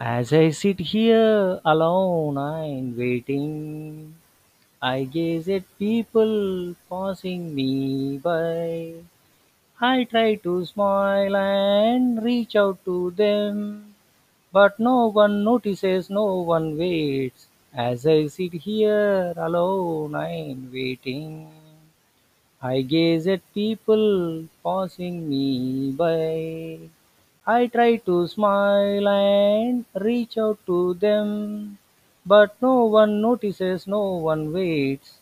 As I sit here alone and waiting, I gaze at people passing me by. I try to smile and reach out to them, but no one notices, no one waits. As I sit here alone and waiting, I gaze at people passing me by. I try to smile and reach out to them, but no one notices, no one waits.